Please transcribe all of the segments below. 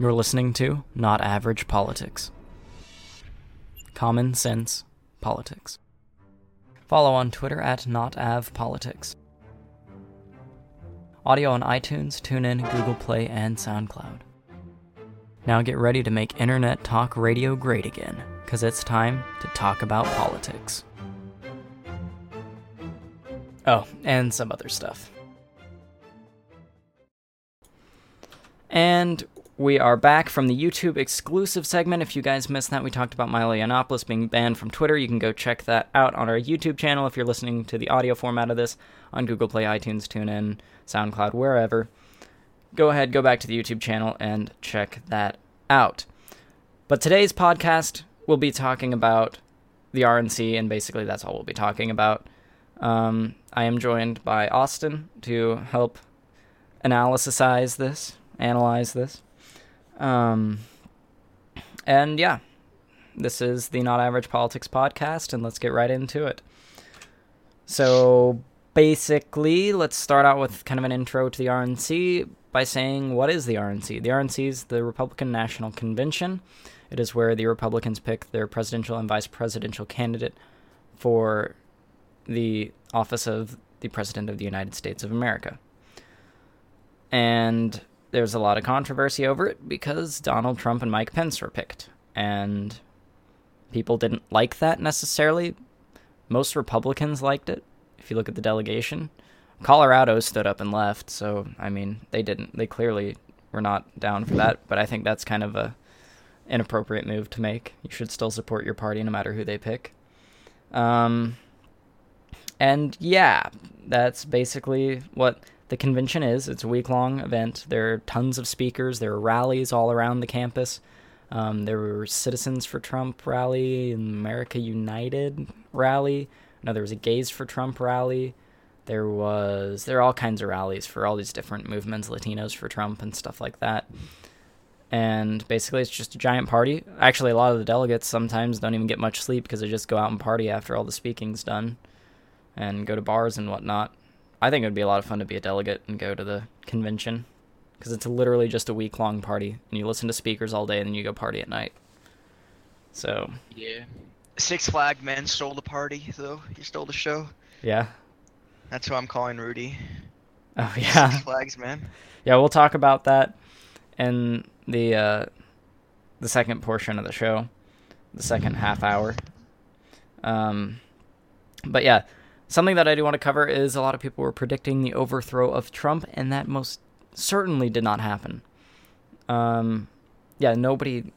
You're listening to Not Average Politics. Common sense politics. Follow on Twitter at NotAvPolitics. Audio on iTunes, TuneIn, Google Play, and SoundCloud. Now get ready to make internet talk radio great again, because it's time to talk about politics. Oh, and some other stuff. And we are back from the YouTube exclusive segment. If you guys missed that, we talked about Milo Yiannopoulos being banned from Twitter. You can go check that out on our YouTube channel if you're listening to the audio format of this on Google Play, iTunes, TuneIn, SoundCloud, wherever. Go ahead, go back to the YouTube channel and check that out. But today's podcast, we'll be talking about the RNC, and basically that's all we'll be talking about. Um, I am joined by Austin to help analysize this, analyze this. Um, and yeah, this is the Not Average Politics podcast, and let's get right into it. So basically, let's start out with kind of an intro to the RNC by saying what is the RNC? The RNC is the Republican National Convention. It is where the Republicans pick their presidential and vice presidential candidate for the office of the President of the United States of America. And there's a lot of controversy over it because Donald Trump and Mike Pence were picked. And people didn't like that necessarily. Most Republicans liked it, if you look at the delegation. Colorado stood up and left, so I mean, they didn't they clearly were not down for that, but I think that's kind of a inappropriate move to make. You should still support your party no matter who they pick. Um and yeah, that's basically what the convention is. It's a week long event. There are tons of speakers. There are rallies all around the campus. Um, there were Citizens for Trump rally, America United rally. No, there was a Gays for Trump rally. There was there are all kinds of rallies for all these different movements, Latinos for Trump and stuff like that. And basically, it's just a giant party. Actually, a lot of the delegates sometimes don't even get much sleep because they just go out and party after all the speaking's done, and go to bars and whatnot. I think it would be a lot of fun to be a delegate and go to the convention because it's literally just a week long party and you listen to speakers all day and then you go party at night. So yeah, Six Flag men stole the party though. He stole the show. Yeah. That's who I'm calling Rudy. Oh yeah. Six Flags man. Yeah, we'll talk about that in the uh, the second portion of the show, the second half hour. Um, but yeah, Something that I do want to cover is a lot of people were predicting the overthrow of Trump, and that most certainly did not happen. Um, yeah, nobody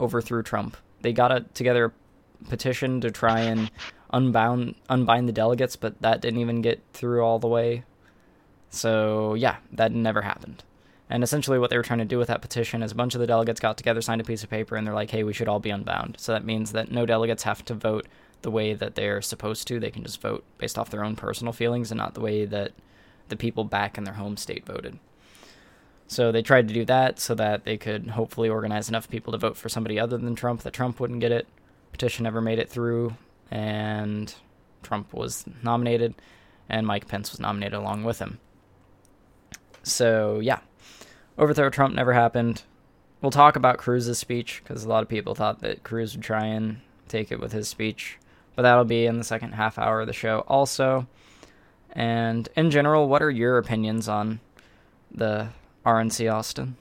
overthrew Trump. They got a, together a petition to try and unbound unbind the delegates, but that didn't even get through all the way. So yeah, that never happened. And essentially, what they were trying to do with that petition is a bunch of the delegates got together, signed a piece of paper, and they're like, "Hey, we should all be unbound." So that means that no delegates have to vote the way that they're supposed to. They can just vote based off their own personal feelings and not the way that the people back in their home state voted. So they tried to do that so that they could hopefully organize enough people to vote for somebody other than Trump that Trump wouldn't get it. Petition never made it through, and Trump was nominated, and Mike Pence was nominated along with him. So yeah, overthrow Trump never happened. We'll talk about Cruz's speech because a lot of people thought that Cruz would try and take it with his speech but that'll be in the second half hour of the show also. And in general, what are your opinions on the RNC Austin?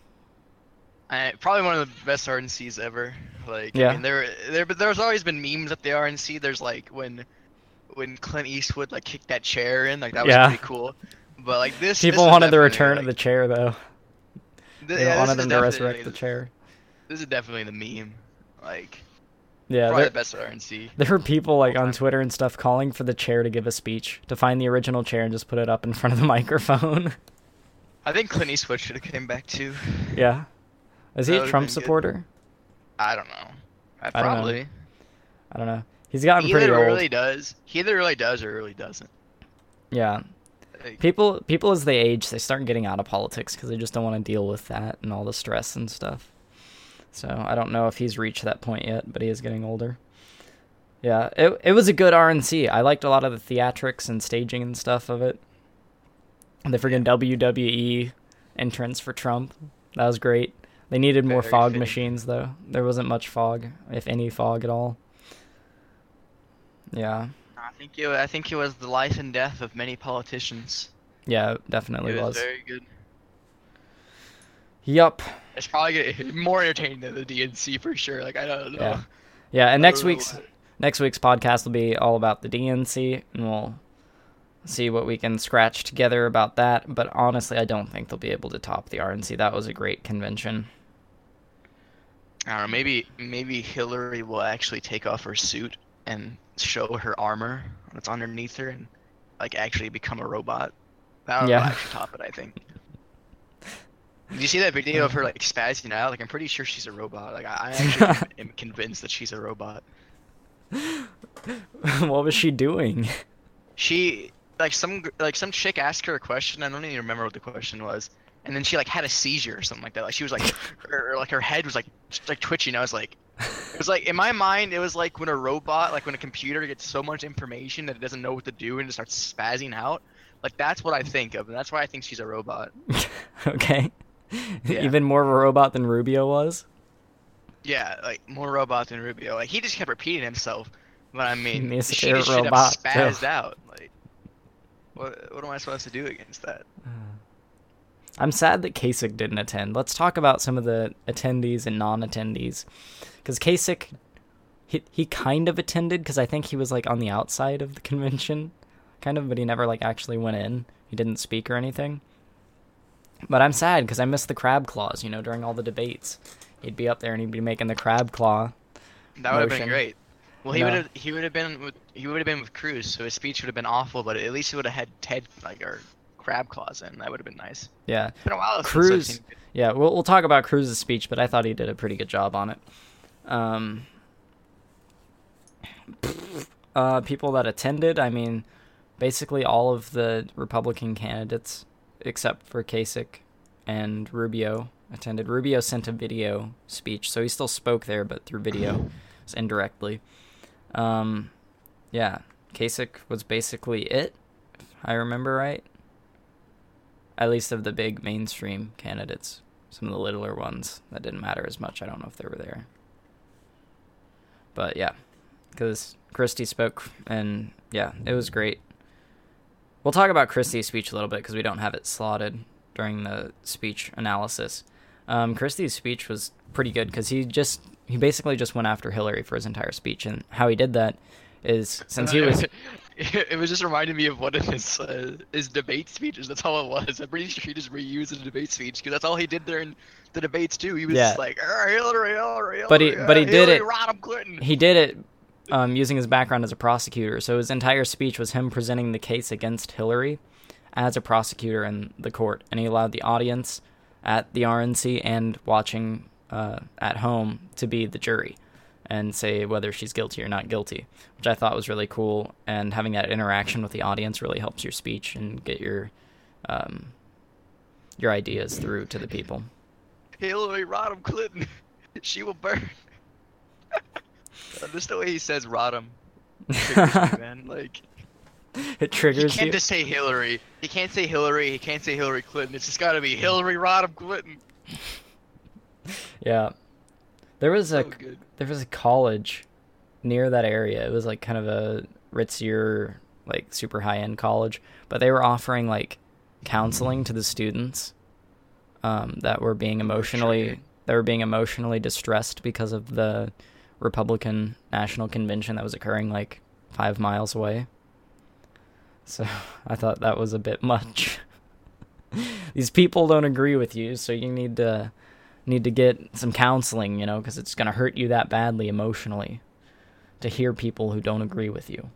I, probably one of the best RNCs ever. Like, yeah. I mean, there, there, but there's always been memes at the RNC. There's like when, when Clint Eastwood like kicked that chair in, like that was yeah. pretty cool. But like this, people this wanted the return like, of the chair though. Th- they yeah, wanted them to resurrect the chair. This is definitely the meme. Like, yeah, Probably the best RNC. There were people like on Twitter and stuff calling for the chair to give a speech, to find the original chair and just put it up in front of the microphone. I think Clint Eastwood should have came back too. Yeah. Is he a Trump supporter? Good. I don't know. I I probably. don't know. I don't know. He's gotten he pretty old. really does. He either really does or really doesn't. Yeah. Like, People people as they age, they start getting out of politics because they just don't want to deal with that and all the stress and stuff. So I don't know if he's reached that point yet, but he is getting older. Yeah, it it was a good RNC. I liked a lot of the theatrics and staging and stuff of it. The freaking WWE entrance for Trump, that was great. They needed more Very fog machines, though. There wasn't much fog, if any fog at all. Yeah, I think it. I think it was the life and death of many politicians. yeah, it definitely it was, was. very good. Yup. It's probably more entertaining than the DNC for sure. Like I don't know. Yeah. Yeah, and next oh. week's what- next week's podcast will be all about the DNC, and we'll see what we can scratch together about that. But honestly, I don't think they'll be able to top the RNC. That was a great convention. I don't know. Maybe maybe Hillary will actually take off her suit and show her armor that's underneath her and like actually become a robot. That would Yeah. actually top it. I think. Did you see that video of her like spazzing out? Like I'm pretty sure she's a robot. Like I, I actually am convinced that she's a robot. what was she doing? She like some like some chick asked her a question. I don't even remember what the question was. And then she like had a seizure or something like that. Like she was like, or, like her head was like like twitching. I was like, it was like in my mind it was like when a robot, like when a computer gets so much information that it doesn't know what to do and just starts spazzing out. Like that's what I think of, and that's why I think she's a robot. okay. Yeah. Even more of a robot than Rubio was. Yeah, like more robot than Rubio. Like he just kept repeating himself. But I mean, He's she just should have robot, spazzed out. Like, what what am I supposed to do against that? I'm sad that Kasich didn't attend. Let's talk about some of the attendees and non-attendees, because Kasich, he he kind of attended because I think he was like on the outside of the convention, kind of, but he never like actually went in. He didn't speak or anything. But I'm sad because I missed the crab claws. You know, during all the debates, he'd be up there and he'd be making the crab claw. That would have been great. Well, he No. would have he would have been with he would have been with Cruz, so his speech would have been awful, but at least he would have had Ted like or crab claws in. That would have been nice. Yeah, It's been a while Cruz. Yeah, we'll we'll talk about Cruz's speech, but I thought he did a pretty good job on it. Um, uh, people that attended, I mean, basically all of the Republican candidates except for Kasich and Rubio attended. Rubio sent a video speech, so he still spoke there, but through video, indirectly. Um, yeah, Kasich was basically it, if I remember right. At least of the big mainstream candidates. Some of the littler ones that didn't matter as much. I don't know if they were there. But yeah, because Christie spoke, and yeah, it was great. We'll talk about Christie's speech a little bit because we don't have it slotted during the speech analysis. Um, Christie's speech was pretty good because he just he basically just went after Hillary for his entire speech, and how he did that is since he was it was just reminding me of one of his uh, his debate speeches. That's all it was. I'm pretty sure he just reused the debate speech because that's all he did during the debates too. He was Yeah. just like "Ah, Hillary, Hillary, But he- Hillary, but he ah, did Hillary it- Rodham Clinton. he did it um, using his background as a prosecutor. So his entire speech was him presenting the case against Hillary as a prosecutor in the court, and he allowed the audience at the RNC and watching uh, at home to be the jury and say whether she's guilty or not guilty, which I thought was really cool. And having that interaction with the audience really helps your speech and get your um, your ideas through to the people. Hillary Rodham Clinton. she will burn. Just the way he says Rodham. triggers me, man. Like it triggers. he can't you. just say Hillary. He can't say Hillary. He can't say Hillary Clinton. It's just got to be Hillary Rodham Clinton. Yeah. There was a So good. there was a college near that area. It was like kind of a ritzier, like super high end college, but they were offering like counseling to the students um, that were being emotionally that were being emotionally distressed because of the Republican National Convention that was occurring like five miles away. So I thought that was a bit much. These people don't agree with you, so you need to need to get some counseling, you know, because it's going to hurt you that badly emotionally to hear people who don't agree with you.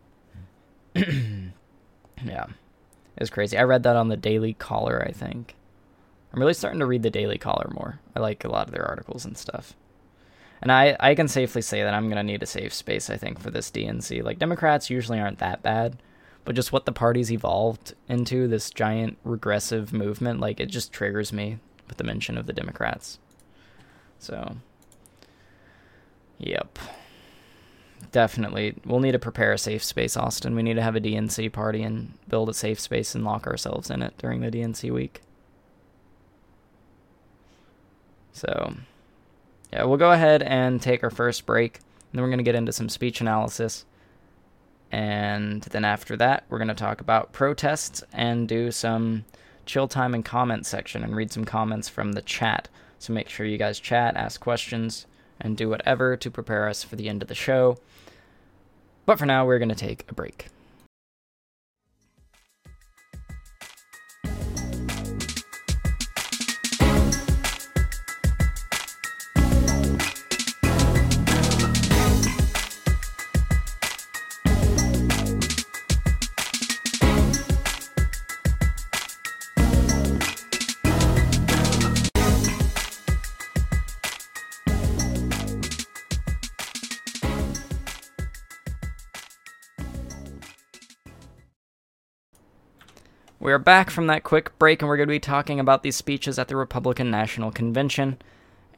yeah, it's crazy. I read that on the Daily Caller, I think. I'm really starting to read the Daily Caller more. I like a lot of their articles and stuff. And I, I can safely say that I'm going to need a safe space, I think, for this DNC. Like, Democrats usually aren't that bad, but just what the party's evolved into, this giant regressive movement, like, it just triggers me with the mention of the Democrats. So, yep. Definitely. We'll need to prepare a safe space, Austin. We need to have a DNC party and build a safe space and lock ourselves in it during the DNC week. So, yeah, we'll go ahead and take our first break. And then we're going to get into some speech analysis. And then after that, we're going to talk about protests and do some chill time and comment section and read some comments from the chat. So make sure you guys chat, ask questions, and do whatever to prepare us for the end of the show. But for now, we're going to take a break. We are back from that quick break, and we're going to be talking about these speeches at the Republican National Convention.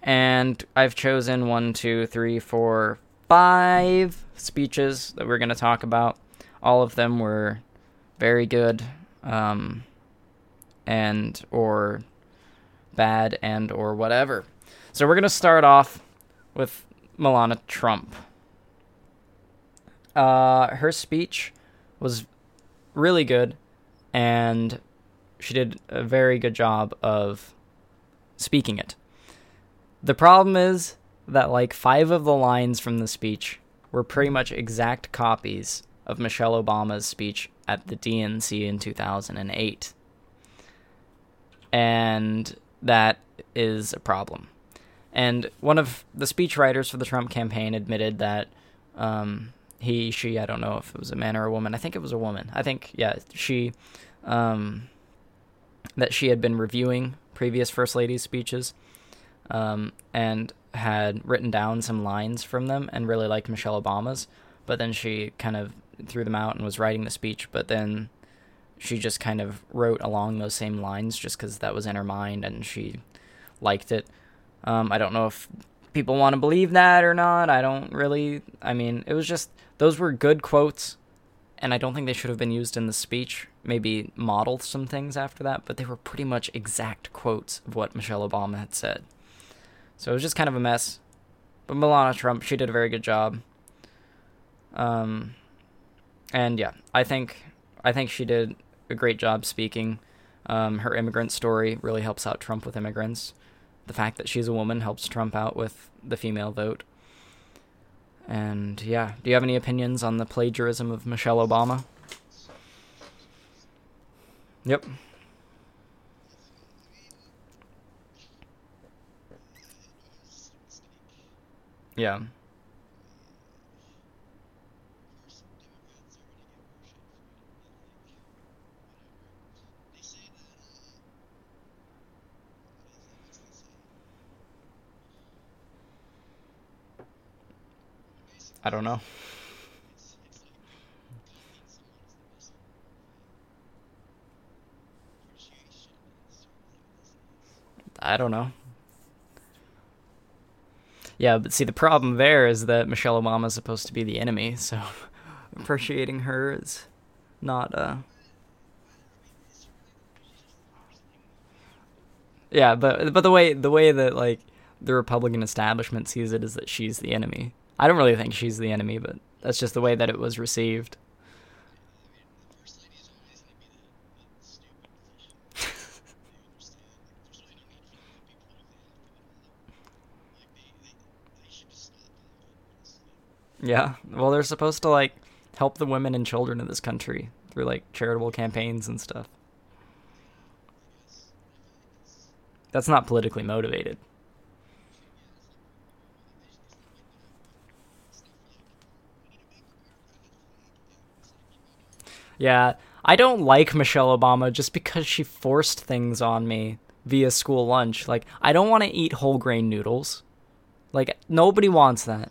And I've chosen one, two, three, four, five speeches that we're going to talk about. All of them were very good, um, and or bad, and or whatever. So we're going to start off with Melania Trump. Uh, her speech was really good and she did a very good job of speaking it. The problem is that like five of the lines from the speech were pretty much exact copies of Michelle Obama's speech at the DNC in 2008. And that is a problem. And one of the speechwriters for the Trump campaign admitted that um, he, she, I don't know if it was a man or a woman. I think it was a woman. I think, yeah, she um, that she had been reviewing previous First Lady's speeches um, and had written down some lines from them and really liked Michelle Obama's. But then she kind of threw them out and was writing the speech. But then she just kind of wrote along those same lines just because that was in her mind and she liked it. Um, I don't know if people want to believe that or not. I don't really. I mean, it was just those were good quotes and I don't think they should have been used in the speech. Maybe model some things after that, but they were pretty much exact quotes of what Michelle Obama had said. So it was just kind of a mess. But Melania Trump, she did a very good job. Um, and yeah, I think I think she did a great job speaking. Um, her immigrant story really helps out Trump with immigrants. The fact that she's a woman helps Trump out with the female vote. And yeah, do you have any opinions on the plagiarism of Michelle Obama? Yep. Yeah. I don't know. I don't know. Yeah, but see, the problem there is that Michelle Obama is supposed to be the enemy, so appreciating her is not, uh. Yeah, but but the way the way that like the Republican establishment sees it is that she's the enemy. I don't really think she's the enemy, but that's just the way that it was received. yeah, well, they're supposed to like help the women and children in this country through like charitable campaigns and stuff. That's not politically motivated. Yeah, I don't like Michelle Obama just because she forced things on me via school lunch. Like, I don't want to eat whole grain noodles. Like, nobody wants that.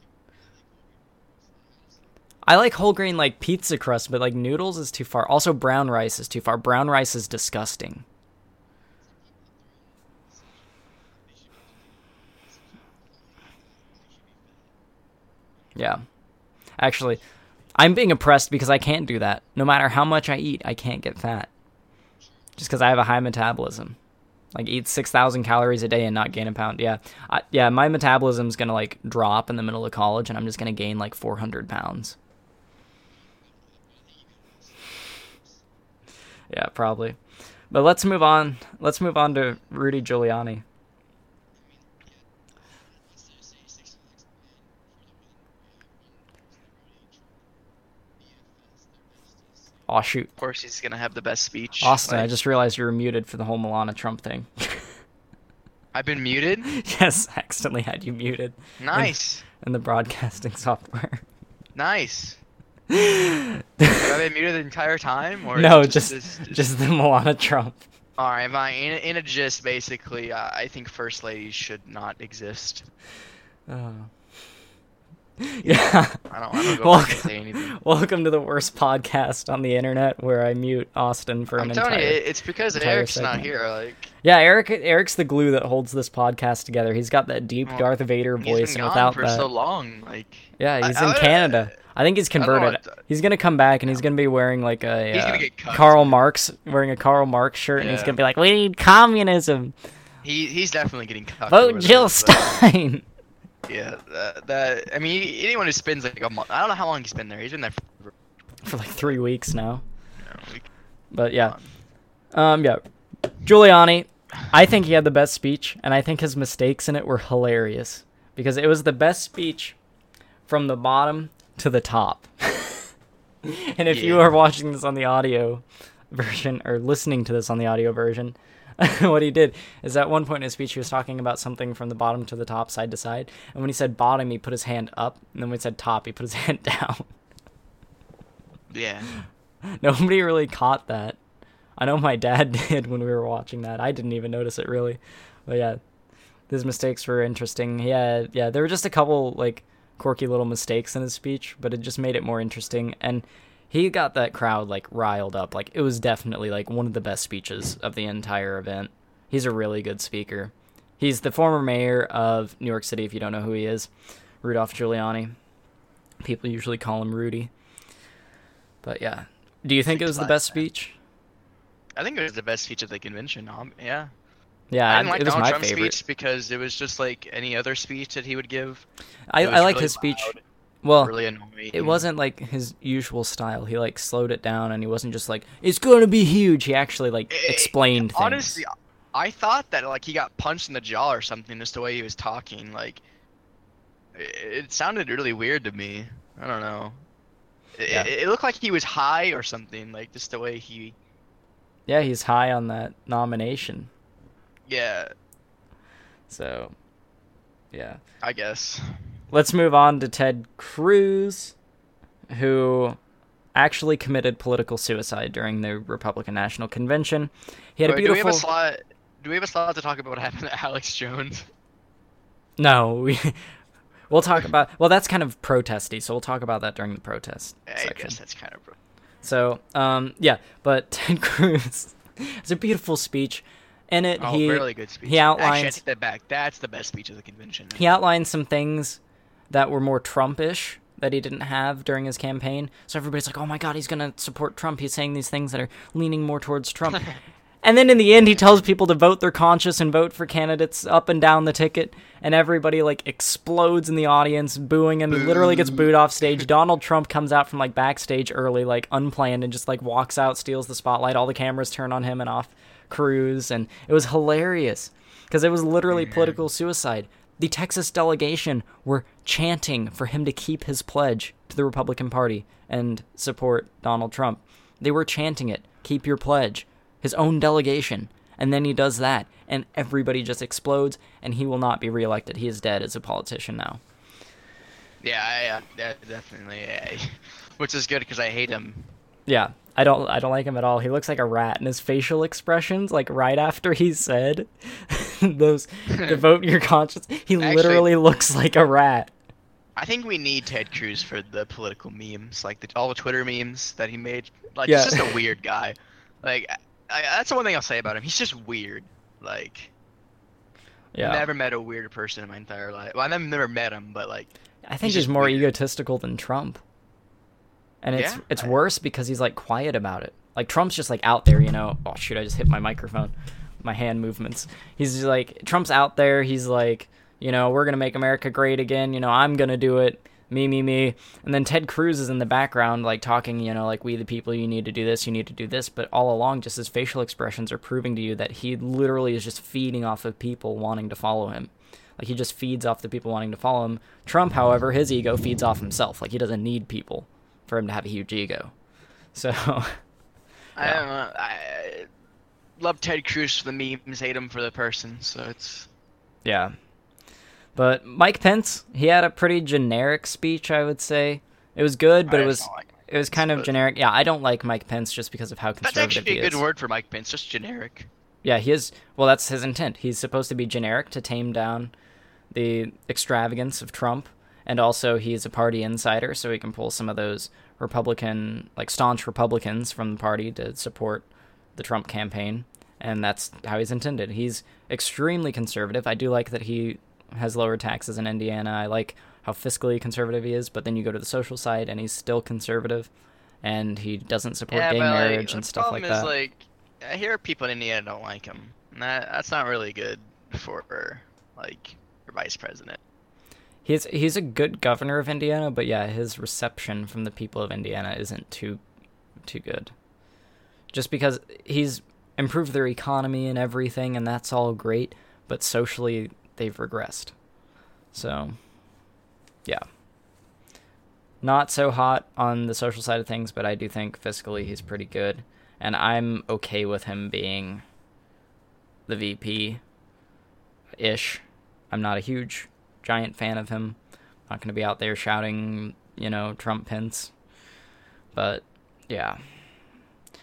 I like whole grain like pizza crust, but like noodles is too far. Also, brown rice is too far. Brown rice is disgusting. Yeah. Actually, I'm being oppressed because I can't do that. No matter how much I eat, I can't get fat. Just because I have a high metabolism. like eat 6000 calories a day and not gain a pound yeah I, yeah my metabolism's gonna like drop in the middle of college and i'm just gonna gain like 400 pounds yeah probably but let's move on let's move on to rudy giuliani Oh shoot, Of course, he's gonna have the best speech. Austin! I just realized you were muted for the whole Melania Trump thing. I've been muted. yes, I accidentally had you muted Nice, in the broadcasting software. nice. Have I been muted the entire time, or no, it just this- just the Melania Trump. All right, fine. In, a- in a gist, basically, uh, I think first ladies should not exist. Oh. Yeah. I don't. I don't go back and say anything. Welcome, welcome to the worst podcast on the internet, where I mute Austin for I'm an telling entire. you, it's because Eric's not here. Like Yeah, Eric. Eric's the glue that holds this podcast together. He's got that deep Well, Darth Vader he's voice, and without for that, so long. Like yeah, he's I- in Canada. I think he's converted. He's gonna come back, and he's gonna be wearing like a uh. Karl Marx, wearing a Karl Marx shirt, and he's gonna be like, "We need communism. he he's definitely getting cut. Vote Jill Stein." Yeah, that, that. I mean, anyone who spends like a month. I don't know how long he's been there. He's been there for. for like three weeks now. But yeah, um, yeah, Giuliani. I think he had the best speech, and I think his mistakes in it were hilarious because it was the best speech from the bottom to the top. and if you are watching this on the audio version or listening to this on the audio version, what he did is at one point in his speech he was talking about something from the bottom to the top, side to side. And when he said bottom, he put his hand up, and then when he said top, he put his hand down. Yeah. Nobody really caught that. I know my dad did when we were watching that. I didn't even notice it really. But yeah, his mistakes were interesting. Yeah, yeah, there were just a couple like quirky little mistakes in his speech, but it just made it more interesting. And he got that crowd like riled up. Like it was definitely like one of the best speeches of the entire event. He's a really good speaker. He's the former mayor of New York City. If you don't know who he is, Rudolph Giuliani. People usually call him Rudy. But yeah, do you think it was the best speech? I think it was the best speech at the convention. Um, yeah. Yeah, I didn't like it was Donald my Trump's favorite. speech because it was just like any other speech that he would give. I, I liked really his speech. Well, really annoying. it wasn't like his usual style. He like slowed it down, and he wasn't just like it's gonna be huge. He actually like Eh, explained things. Honestly, I thought that like he got punched in the jaw or something just the way he was talking. Like, it, it sounded really weird to me. I don't know. Yeah. it, it looked like he was high or something. Like just the way he. yeah, he's high on that nomination. Yeah, So, yeah. I guess. Let's move on to Ted Cruz, who actually committed political suicide during the Republican National Convention. He had a Wait, do we have a slot? Do we have a slot to talk about what happened to Alex Jones? No, we. We'll talk about. Well, that's kind of protesty, so we'll talk about that during the protest I section. guess that's kind of. So, um, yeah, but Ted Cruz, it's a beautiful speech. In it, Oh, he really good speech. he Actually, I take that back. That's the best speech of the convention. he outlined some things that were more Trumpish that he didn't have during his campaign. So everybody's like, "Oh my God, he's gonna support Trump. He's saying these things that are leaning more towards Trump." and then in the end, he tells people to vote their conscience and vote for candidates up and down the ticket. And everybody like explodes in the audience, booing him. He literally gets booed off stage. Donald Trump comes out from like backstage early, like unplanned, and just like walks out, steals the spotlight. All the cameras turn on him and off Cruz, and it was hilarious because it was literally mm-hmm. political suicide. The Texas delegation were chanting for him to keep his pledge to the Republican Party and support Donald Trump. They were chanting it, keep your pledge. His own delegation. And then he does that, and everybody just explodes, and he will not be reelected. He is dead as a politician now. Yeah, yeah, uh, yeah, definitely. Yeah. Which is good because I hate him. Yeah, I don't, I don't like him at all. He looks like a rat, and his facial expressions, like right after he said those, devote your conscience, he Actually- literally looks like a rat. I think we need Ted Cruz for the political memes, like the, all the Twitter memes that he made. Like, Yeah. he's just a weird guy. Like, I, that's the one thing I'll say about him. He's just weird. Like, Yeah, never met a weirder person in my entire life. Well, I've never met him, but like, I think he's he's, more weird. egotistical than Trump. And it's Yeah, it's I- worse because he's like quiet about it. Like Trump's just like out there, you know. Oh shoot, I just hit my microphone. my hand movements. He's just like Trump's out there. He's like, you know, we're gonna make America great again. You know, I'm gonna do it. Me, me, me. And then Ted Cruz is in the background, like talking, you know, like we the people, you need to do this, you need to do this. But all along, just his facial expressions are proving to you that he literally is just feeding off of people wanting to follow him. Like he just feeds off the people wanting to follow him. Trump, however, his ego feeds off himself. Like he doesn't need people for him to have a huge ego. So I don't know. I love Ted Cruz for the memes, hate him for the person. So it's yeah. But Mike Pence, he had a pretty generic speech, I would say. It was good, but I it was like it was kind of generic. Yeah, I don't like Mike Pence just because of how conservative he is. That's actually a is. good word for Mike Pence, just generic. Yeah, he is. Well, that's his intent. He's supposed to be generic to tame down the extravagance of Trump, and also he's a party insider, so he can pull some of those Republican, like staunch Republicans from the party to support the Trump campaign, and that's how he's intended. He's extremely conservative. I do like that he has lower taxes in Indiana. I like how fiscally conservative he is, but then you go to the social side, and he's still conservative, and he doesn't support yeah, gay but like, marriage and the stuff like problem is that. like I hear people in Indiana don't like him. And that that's not really good for like your vice president. He's he's a good governor of Indiana, but yeah, his reception from the people of Indiana isn't too too good. Just because he's improved their economy and everything, and that's all great, but socially they've regressed. So, yeah, not so hot on the social side of things, but I do think fiscally he's pretty good, and I'm okay with him being the VP ish. I'm not a huge giant fan of him. Not going to be out there shouting, you know, Trump Pence. But yeah,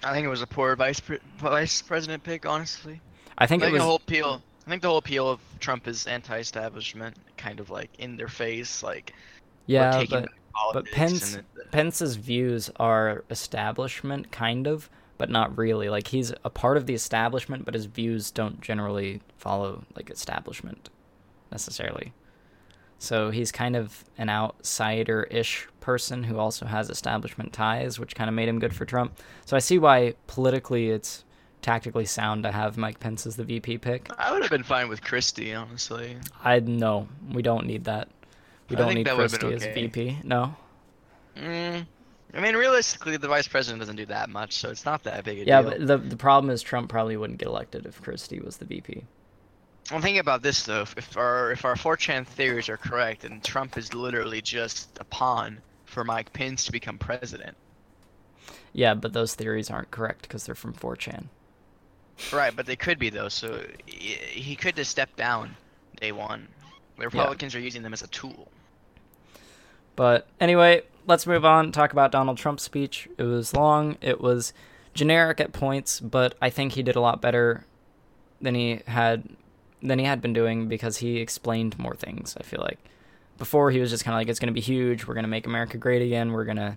I think it was a poor vice pre- vice president pick, honestly. I I think it was the whole appeal. I think the whole appeal of Trump is anti-establishment, kind of like in their face, like yeah, taking but Pence- it- Pence's views are establishment kind of, but not really. Like he's a part of the establishment, but his views don't generally follow like establishment necessarily. So he's kind of an outsider-ish person who also has establishment ties, which kind of made him good for Trump. So I see why politically it's tactically sound to have Mike Pence as the VP pick. I would have been fine with Christie, honestly. I no, we don't need that. We don't need Christie as. VP. No. Mm, I mean, realistically, the vice president doesn't do that much, so it's not that big a Yeah, deal. Yeah, but the the problem is Trump probably wouldn't get elected if Christie was the VP. Well, think about this though. If- our if our 4chan theories are correct, and Trump is literally just a pawn for Mike Pence to become president, Yeah, but those theories aren't correct because they're from 4chan. right? But they could be though. So he, could just step down day one. The Republicans are using them as a tool. But anyway, let's move on. Talk about Donald Trump's speech. It was long. It was generic at points, but I think he did a lot better than he had than he had been doing because he explained more things. I feel like before he was just kind of like, "It's going to be huge. We're going to make America great again. We're going to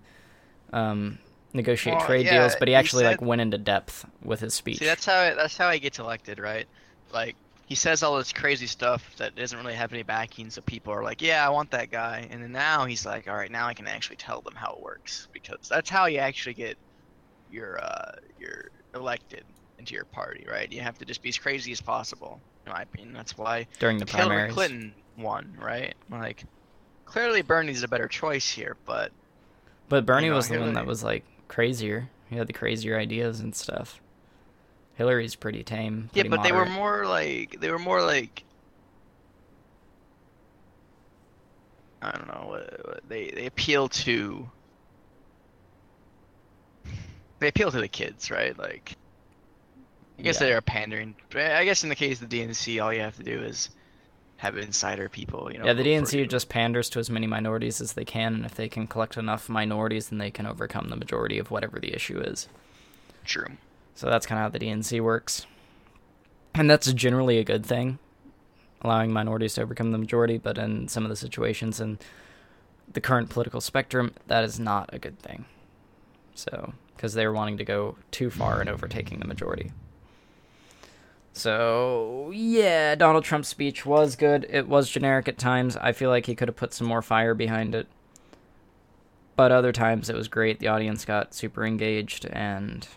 um, negotiate Well, trade yeah, deals." But he he actually like went into depth with his speech. See, that's how that's how he gets elected, right? Like he says all this crazy stuff that doesn't really have any backing, so people are like, "Yeah, I want that guy." And then now he's like, "All right, now I can actually tell them how it works," because that's how you actually get your uh your elected into your party, right? You have to just be as crazy as possible, in my opinion. That's why during the Hillary primaries. Clinton won, right? Like, clearly Bernie's a better choice here, but But Bernie know, was the one that was like crazier. He had the crazier ideas and stuff. Hillary's pretty tame. yeah, pretty but they were more like they were more like I don't know. They they appeal to they appeal to the kids, right? Like I guess Yeah. they are pandering. I guess in the case of the DNC, all you have to do is have insider people, you know. Yeah, the DNC just panders to as many minorities as they can, and if they can collect enough minorities, then they can overcome the majority of whatever the issue is. true. So that's kind of how the DNC works. And that's generally a good thing, allowing minorities to overcome the majority, but in some of the situations in the current political spectrum, that is not a good thing. So, because they're wanting to go too far in overtaking the majority. So, yeah, Donald Trump's speech was good. It was generic at times. I feel like he could have put some more fire behind it. But other times it was great. The audience got super engaged and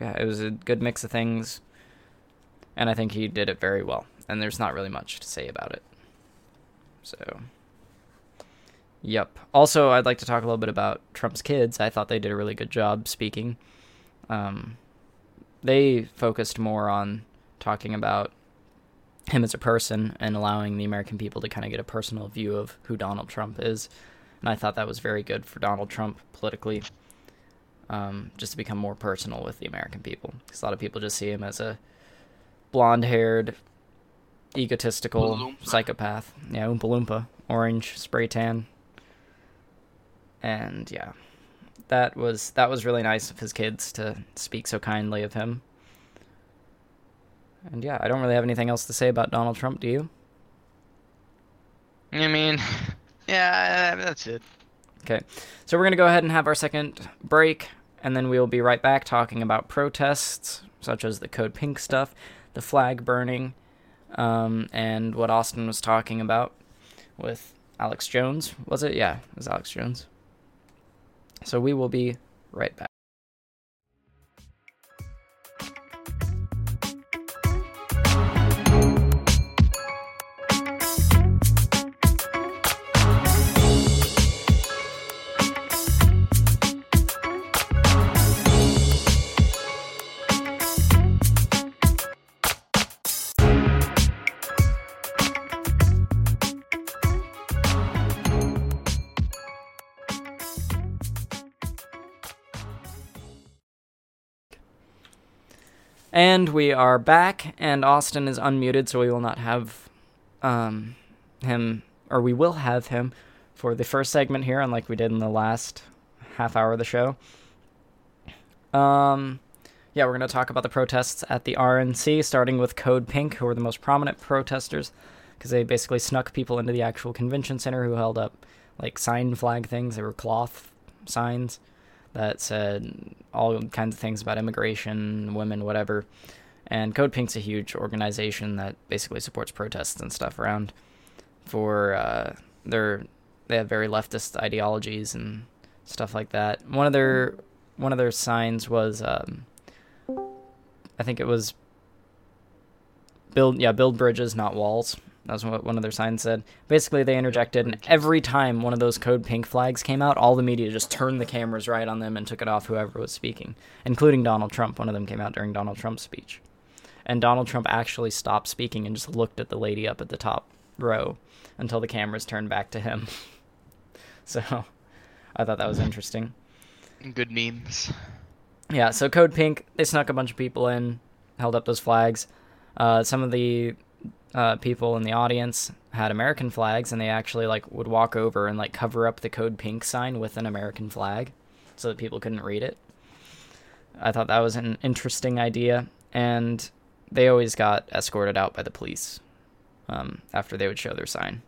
yeah, it was a good mix of things. and I think he did it very well. And there's not really much to say about it. So, yep. Also, I'd like to talk a little bit about Trump's kids. I thought they did a really good job speaking. Um, they focused more on talking about him as a person and allowing the American people to kind of get a personal view of who Donald Trump is. And I thought that was very good for Donald Trump politically, um, just to become more personal with the American people. Because a lot of people just see him as a blonde haired, egotistical Oompa psychopath. Yeah, Oompa Loompa, orange, spray tan. And yeah, that was that was really nice of his kids to speak so kindly of him. And yeah, I don't really have anything else to say about Donald Trump. Do you? I mean, yeah, that's it. Okay, so we're gonna go ahead and have our second break, and then we'll be right back talking about protests such as the Code Pink stuff, the flag burning, um, and what Austin was talking about with Alex Jones. Was it? Yeah, it was Alex Jones. So we will be right back. And we are back, and Austin is unmuted, so we will not have um, him, or we will have him for the first segment here, unlike we did in the last half hour of the show. Um, yeah, we're going to talk about the protests at the RNC, starting with Code Pink, who were the most prominent protesters, because they basically snuck people into the actual convention center who held up like sign flag things. They were cloth signs that said all kinds of things about immigration, women, whatever. And Code Pink's a huge organization that basically supports protests and stuff around for uh, their they have very leftist ideologies and stuff like that. One of their one of their signs was um, I think it was build yeah build bridges not walls that's what one of their signs said. Basically they interjected and every time one of those code pink flags came out all the media just turned the cameras right on them and took it off whoever was speaking including donald trump. One of them came out during donald trump's speech. And donald trump actually stopped speaking and just looked at the lady up at the top row until the cameras turned back to him. So i thought that was interesting. Good memes. yeah, so Code Pink, they snuck a bunch of people in, held up those flags. Uh, some of the uh, people in the audience had American flags, and they actually like would walk over and like cover up the Code Pink sign with an American flag, so that people couldn't read it. I thought that was an interesting idea, and they always got escorted out by the police um, after they would show their sign.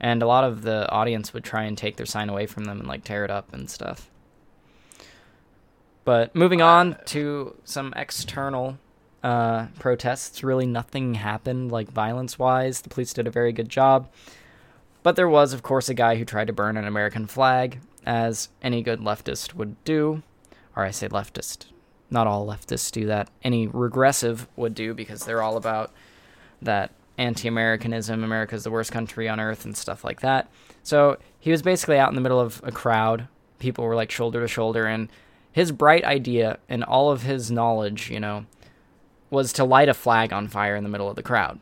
And a lot of the audience would try and take their sign away from them and like tear it up and stuff. But moving on to some external uh, protests, really nothing happened like violence wise. The police did a very good job. But there was, of course, a guy who tried to burn an American flag, as any good leftist would do. Or I say leftist. Not all leftists do that. Any regressive would do because they're all about that anti Americanism, America's the worst country on earth, and stuff like that. So he was basically out in the middle of a crowd. People were like shoulder to shoulder, and his bright idea and all of his knowledge, you know, was to light a flag on fire in the middle of the crowd.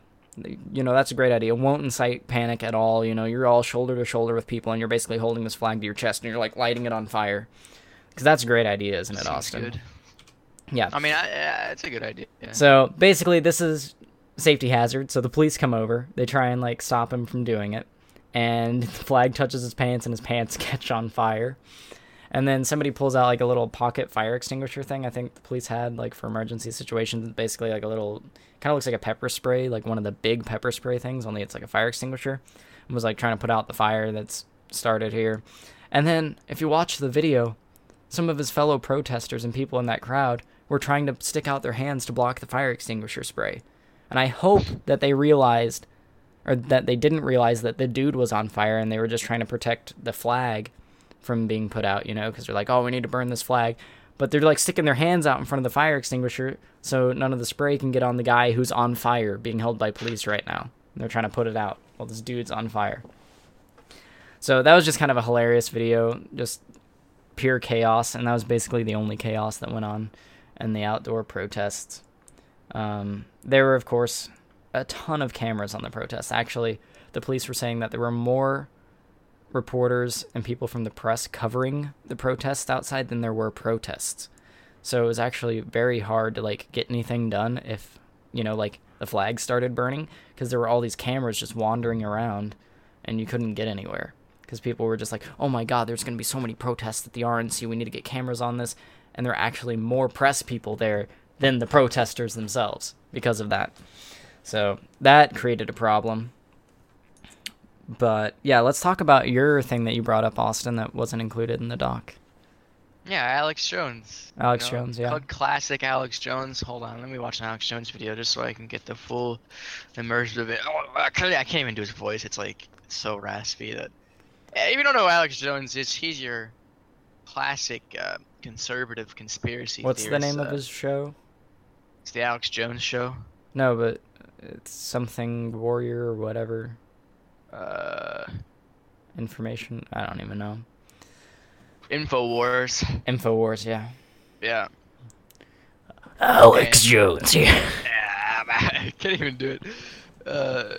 You know, that's a great idea. It won't incite panic at all. You know, you're all shoulder to shoulder with people and you're basically holding this flag to your chest and you're like lighting it on fire. Because that's a great idea, isn't it, Seems Austin? good. Yeah. I mean, I, yeah, it's a good idea. Yeah. So basically, this is safety hazard. So the police come over. They try and like stop him from doing it, and the flag touches his pants, and his pants catch on fire. And then somebody pulls out like a little pocket fire extinguisher thing. I think the police had like for emergency situations. Basically, like a little kind of looks like a pepper spray, like one of the big pepper spray things. Only it's like a fire extinguisher. And was like trying to put out the fire that's started here. And then if you watch the video, some of his fellow protesters and people in that crowd were trying to stick out their hands to block the fire extinguisher spray. And I hope that they realized, or that they didn't realize that the dude was on fire and they were just trying to protect the flag from being put out, you know, because they're like, oh, we need to burn this flag. but they're like sticking their hands out in front of the fire extinguisher so none of the spray can get on the guy who's on fire being held by police right now. They're trying to put it out while this dude's on fire. So that was just kind of a hilarious video, just pure chaos, and that was basically the only chaos that went on in the outdoor protests. Um, there were, of course, a ton of cameras on the protests. Actually, the police were saying that there were more reporters and people from the press covering the protests outside than there were protests. So it was actually very hard to like get anything done if, you know, like the flag started burning because there were all these cameras just wandering around and you couldn't get anywhere because people were just like, "Oh my god, there's going to be so many protests at the RNC. We need to get cameras on this." And there are actually more press people there than the protesters themselves because of that. So that created a problem. But yeah, let's talk about your thing that you brought up, Austin, that wasn't included in the doc. Yeah, Alex Jones. Alex you know, Jones, yeah. Classic Alex Jones. Hold on, let me watch an Alex Jones video just so I can get the full immersion of it. Oh, actually, I can't even do his voice. It's like so raspy that. If you don't know Alex Jones is, he's your classic uh, conservative conspiracy. What's theorist, the name uh, of his show? It's the Alex Jones Show. No, but it's something warrior or whatever. Uh, information. I don't even know. Infowars. Infowars, yeah. Yeah. Alex Jones, yeah. yeah, I can't even do it. Uh,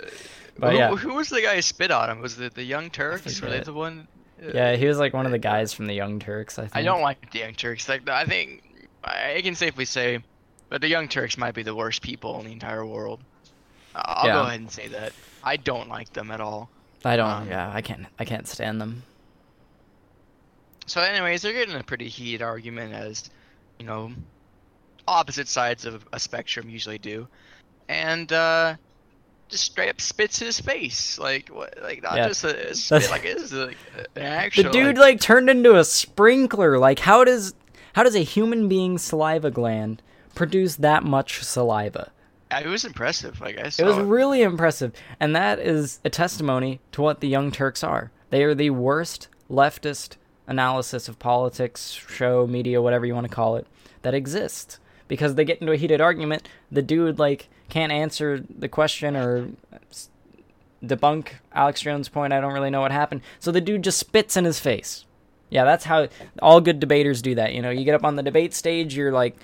but who, yeah. who was the guy who spit on him? Was it the Young Turks? Were they the one? Uh, yeah, he was like one of the guys from the Young Turks. I think. I don't like the Young Turks. Like, I think I can safely say, but the Young Turks might be the worst people in the entire world. I'll Yeah. go ahead and say that. I don't like them at all. I don't. Um, yeah, I can't. I can't stand them. So, anyways, they're getting a pretty heated argument as, you know, opposite sides of a spectrum usually do, and uh, just straight up spits in his face, like what, like not Yeah. just a, a spit, like this is like an actual. The dude like, like turned into a sprinkler. Like how does how does a human being's saliva gland produce that much saliva? It was impressive. Like I It saw. was really impressive, and that is a testimony to what the Young Turks are. They are the worst leftist analysis of politics, show, media, whatever you want to call it, that exists. Because they get into a heated argument, the dude like can't answer the question or debunk Alex Jones' point. I don't really know what happened, so the dude just spits in his face. Yeah, that's how all good debaters do that. You know, you get up on the debate stage, you're like,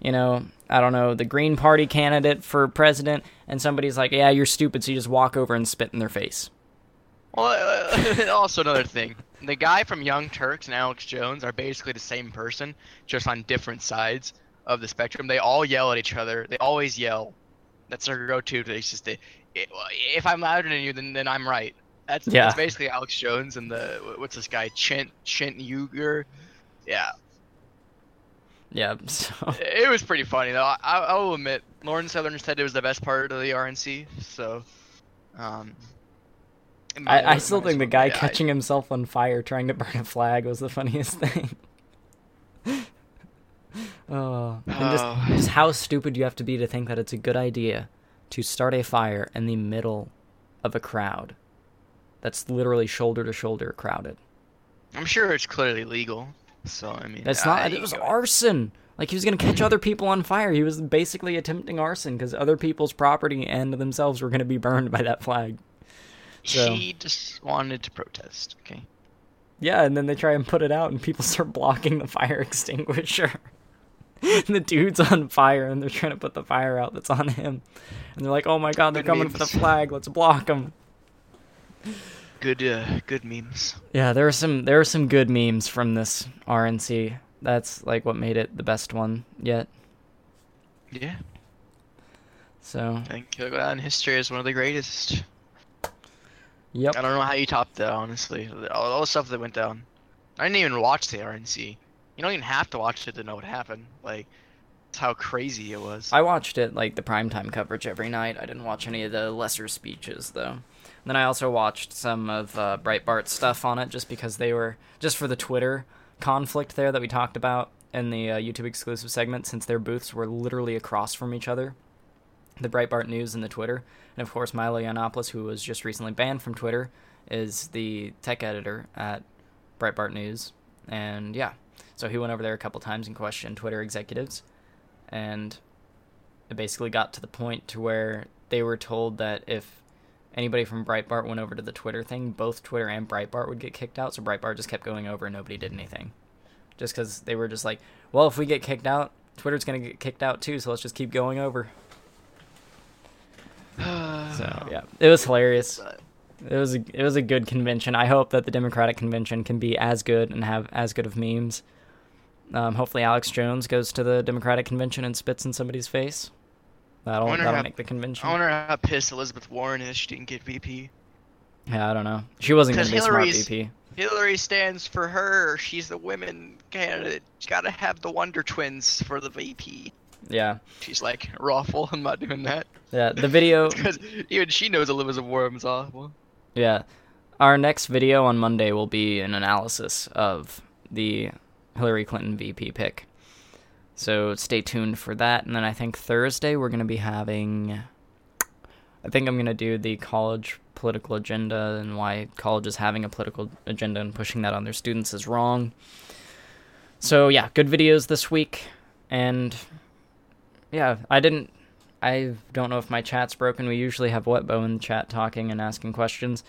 you know, I don't know, the Green Party candidate for president, and somebody's like, yeah, you're stupid, so you just walk over and spit in their face. Well, uh, also another thing. The guy from Young Turks and Alex Jones are basically the same person, just on different sides of the spectrum. They all yell at each other. They always yell. That's their go-to. It's just the, it, if I'm louder than you, then then I'm right. That's, Yeah. that's basically Alex Jones and the what's this guy Chint Chint Uger. Yeah, Yeah, so it was pretty funny though. I, I will admit, Lauren Southern said it was the best part of the RNC. So, um, I, I still think the guy yeah, I- catching himself on fire trying to burn a flag was the funniest thing. oh, and just, Oh. just how stupid you have to be to think that it's a good idea to start a fire in the middle of a crowd that's literally shoulder to shoulder crowded. I'm sure it's clearly legal. So I mean, That's I- not. It was arson. Like he was gonna catch other people on fire. He was basically attempting arson because other people's property and themselves were gonna be burned by that flag. So- He just wanted to protest. Okay. Yeah, and then they try and put it out, and people start blocking the fire extinguisher. the dude's on fire, and they're trying to put the fire out that's on him. And they're like, "Oh my god, they're coming for the flag! Let's block them." Good, uh, good memes. Yeah, there are some there are some good memes from this RNC. That's like what made it the best one yet. Yeah, So, I think go down in history as one of the greatest. yep. I don't know how you topped that, honestly. All, all the stuff that went down. I didn't even watch the RNC. You don't even have to watch it to know what happened. Like, that's how crazy it was. I watched it like the primetime coverage every night. I didn't watch any of the lesser speeches though. And then I also watched some of uh, Breitbart stuff on it just because they were just for the Twitter conflict there that we talked about in the uh, YouTube exclusive segment since their booths were literally across from each other. The Breitbart News and the Twitter. And of course, Milo Yiannopoulos, who was just recently banned from Twitter, is the tech editor at Breitbart News. And yeah, So he went over there a couple times and questioned Twitter executives, and it basically got to the point to where they were told that if anybody from Breitbart went over to the Twitter thing, both Twitter and Breitbart would get kicked out. So Breitbart just kept going over and nobody did anything. Just because they were just like, well, if we get kicked out, Twitter's going to get kicked out too, so let's just keep going over. so, yeah, it was hilarious. It was a, it was a good convention. I hope that the Democratic convention can be as good and have as good of memes. Um, hopefully, Alex Jones goes to the Democratic convention and spits in somebody's face. That'll that'll how, make the convention. I wonder how pissed Elizabeth Warren is she didn't get VP. Yeah, I don't know. She wasn't going to be smart VP. Hillary stands for her. She's the women candidate. She's got to have the Wonder Twins for the VP. Yeah. She's like, awful. I'm not doing that. Yeah, the video. Because even she knows Elizabeth Warren's awful. Yeah. Our next video on Monday will be an analysis of the Hillary Clinton VP pick. So stay tuned for that. And then I think Thursday we're going to be having. I think I'm going to do the college political agenda and why colleges having a political agenda and pushing that on their students is wrong. So, yeah, good videos this week. And yeah, I didn't. I don't know if my chat's broken. We usually have Wetbo in the chat talking and asking questions.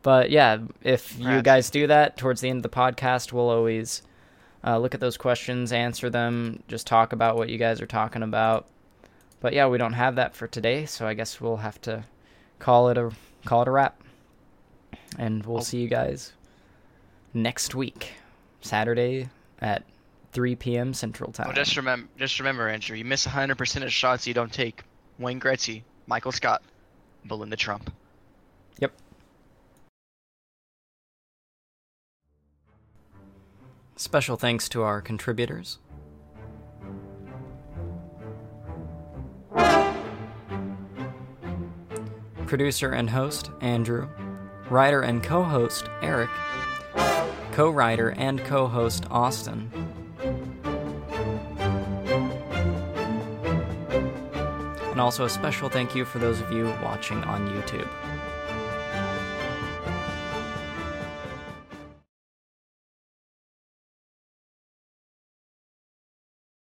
But yeah, if you guys do that towards the end of the podcast, we'll always uh, look at those questions, answer them, just talk about what you guys are talking about. But yeah, we don't have that for today, so I guess we'll have to call it a call it a wrap. And we'll oh. see you guys next week, Saturday at 3 p.m. Central Time. Well, just remember, just remember, Andrew, you miss 100% of shots you don't take. Wayne Gretzky, Michael Scott, Melania Trump. Yep. Special thanks to our contributors. Producer and host, Andrew. Writer and co host, Eric. Co writer and co host, Austin. And also a special thank you for those of you watching on YouTube.